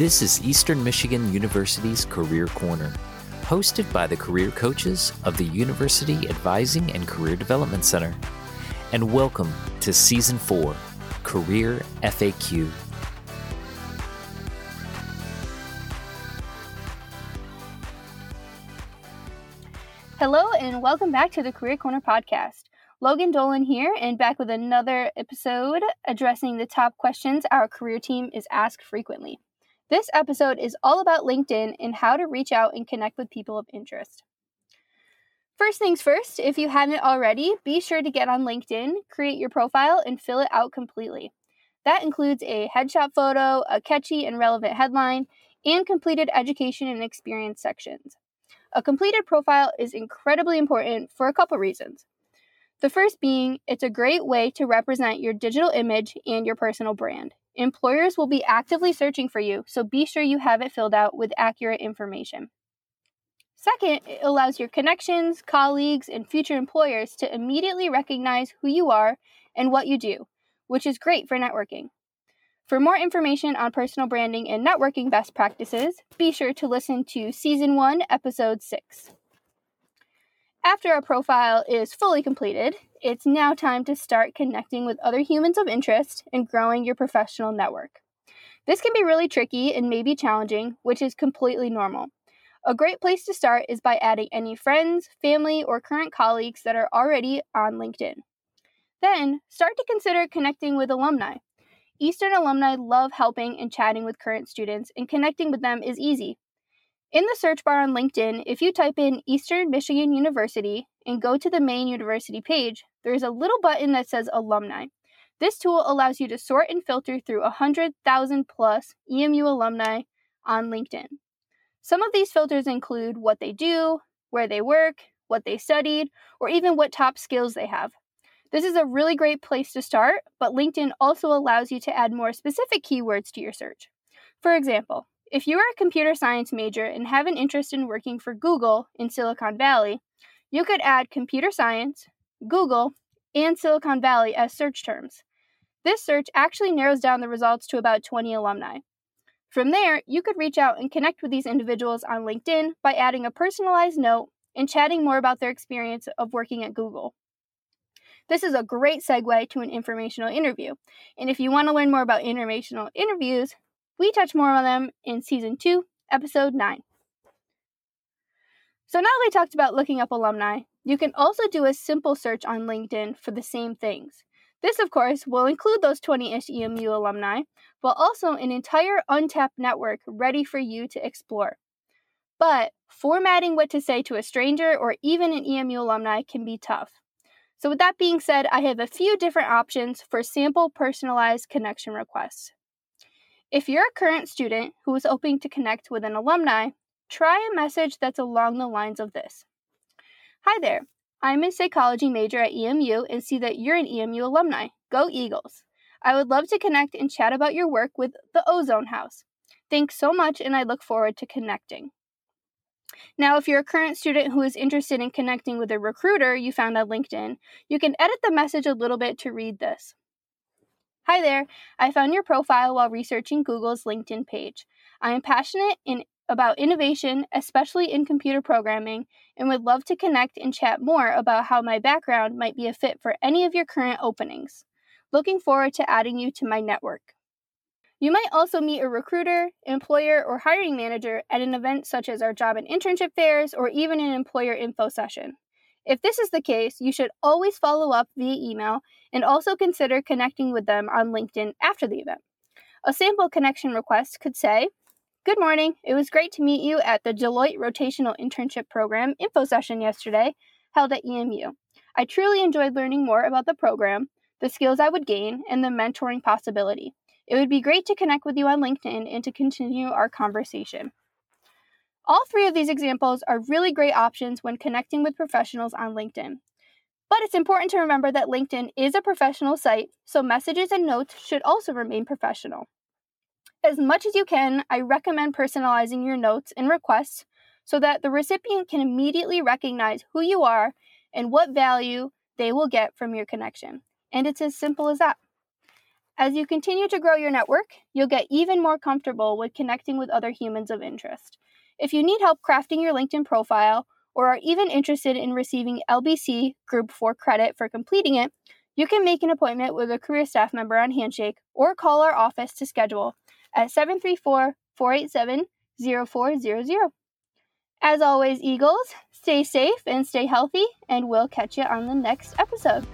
This is Eastern Michigan University's Career Corner, hosted by the career coaches of the University Advising and Career Development Center. And welcome to Season 4 Career FAQ. Hello, and welcome back to the Career Corner podcast. Logan Dolan here, and back with another episode addressing the top questions our career team is asked frequently. This episode is all about LinkedIn and how to reach out and connect with people of interest. First things first, if you haven't already, be sure to get on LinkedIn, create your profile, and fill it out completely. That includes a headshot photo, a catchy and relevant headline, and completed education and experience sections. A completed profile is incredibly important for a couple reasons. The first being, it's a great way to represent your digital image and your personal brand. Employers will be actively searching for you, so be sure you have it filled out with accurate information. Second, it allows your connections, colleagues, and future employers to immediately recognize who you are and what you do, which is great for networking. For more information on personal branding and networking best practices, be sure to listen to Season 1, Episode 6. After a profile is fully completed, it's now time to start connecting with other humans of interest and growing your professional network. This can be really tricky and maybe challenging, which is completely normal. A great place to start is by adding any friends, family, or current colleagues that are already on LinkedIn. Then, start to consider connecting with alumni. Eastern alumni love helping and chatting with current students, and connecting with them is easy. In the search bar on LinkedIn, if you type in Eastern Michigan University and go to the main university page, there is a little button that says Alumni. This tool allows you to sort and filter through 100,000 plus EMU alumni on LinkedIn. Some of these filters include what they do, where they work, what they studied, or even what top skills they have. This is a really great place to start, but LinkedIn also allows you to add more specific keywords to your search. For example, if you are a computer science major and have an interest in working for Google in Silicon Valley, you could add computer science, Google, and Silicon Valley as search terms. This search actually narrows down the results to about 20 alumni. From there, you could reach out and connect with these individuals on LinkedIn by adding a personalized note and chatting more about their experience of working at Google. This is a great segue to an informational interview. And if you want to learn more about informational interviews, we touch more on them in season 2, episode 9. So now that we talked about looking up alumni, you can also do a simple search on LinkedIn for the same things. This, of course, will include those 20 ish EMU alumni, but also an entire untapped network ready for you to explore. But formatting what to say to a stranger or even an EMU alumni can be tough. So, with that being said, I have a few different options for sample personalized connection requests. If you're a current student who is hoping to connect with an alumni, try a message that's along the lines of this Hi there, I'm a psychology major at EMU and see that you're an EMU alumni. Go Eagles! I would love to connect and chat about your work with the Ozone House. Thanks so much, and I look forward to connecting. Now, if you're a current student who is interested in connecting with a recruiter you found on LinkedIn, you can edit the message a little bit to read this. Hi there. I found your profile while researching Google's LinkedIn page. I am passionate in, about innovation, especially in computer programming, and would love to connect and chat more about how my background might be a fit for any of your current openings. Looking forward to adding you to my network. You might also meet a recruiter, employer, or hiring manager at an event such as our job and internship fairs or even an employer info session. If this is the case, you should always follow up via email and also consider connecting with them on LinkedIn after the event. A sample connection request could say, Good morning. It was great to meet you at the Deloitte Rotational Internship Program info session yesterday, held at EMU. I truly enjoyed learning more about the program, the skills I would gain, and the mentoring possibility. It would be great to connect with you on LinkedIn and to continue our conversation. All three of these examples are really great options when connecting with professionals on LinkedIn. But it's important to remember that LinkedIn is a professional site, so messages and notes should also remain professional. As much as you can, I recommend personalizing your notes and requests so that the recipient can immediately recognize who you are and what value they will get from your connection. And it's as simple as that. As you continue to grow your network, you'll get even more comfortable with connecting with other humans of interest. If you need help crafting your LinkedIn profile or are even interested in receiving LBC Group 4 credit for completing it, you can make an appointment with a career staff member on Handshake or call our office to schedule at 734 487 0400. As always, Eagles, stay safe and stay healthy, and we'll catch you on the next episode.